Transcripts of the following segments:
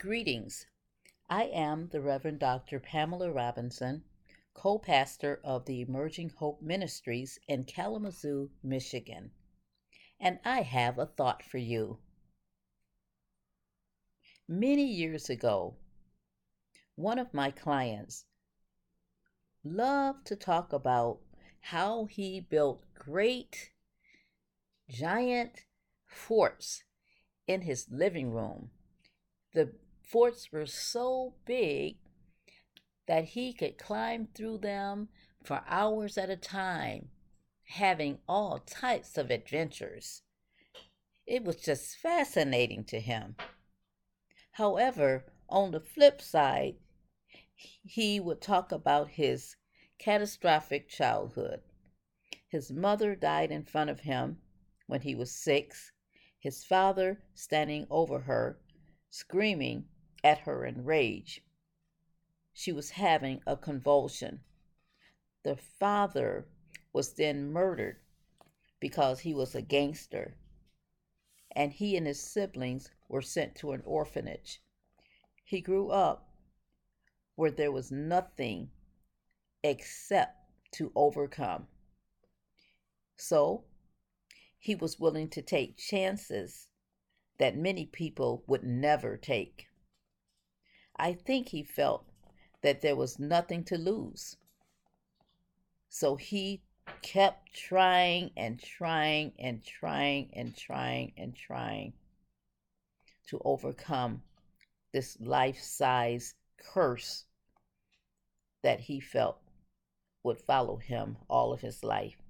Greetings. I am the Reverend Dr. Pamela Robinson, co pastor of the Emerging Hope Ministries in Kalamazoo, Michigan, and I have a thought for you. Many years ago, one of my clients loved to talk about how he built great, giant forts in his living room. The forts were so big that he could climb through them for hours at a time, having all types of adventures. It was just fascinating to him. However, on the flip side, he would talk about his catastrophic childhood. His mother died in front of him when he was six, his father standing over her, screaming at her in rage. She was having a convulsion. The father was then murdered because he was a gangster, and he and his siblings were sent to an orphanage. He grew up where there was nothing except to overcome. So he was willing to take chances that many people would never take. I think he felt that there was nothing to lose. So he kept trying and trying and trying and trying and trying to overcome this life size curse that he felt would follow him all of his life.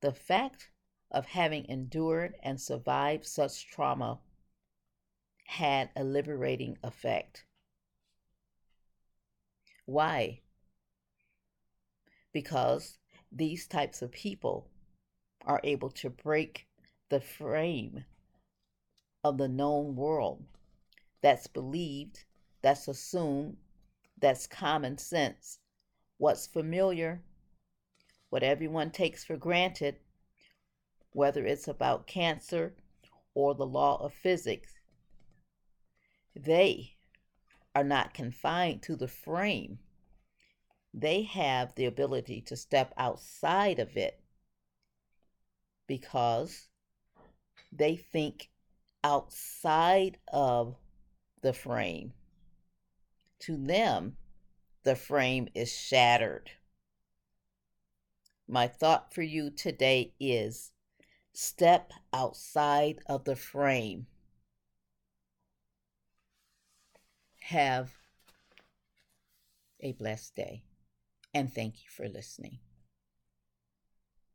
The fact of having endured and survived such trauma had a liberating effect. Why? Because these types of people are able to break the frame of the known world that's believed, that's assumed, that's common sense. What's familiar, what everyone takes for granted, whether it's about cancer or the law of physics, they are not confined to the frame. They have the ability to step outside of it because they think outside of the frame. To them, the frame is shattered. My thought for you today is step outside of the frame. Have a blessed day, and thank you for listening.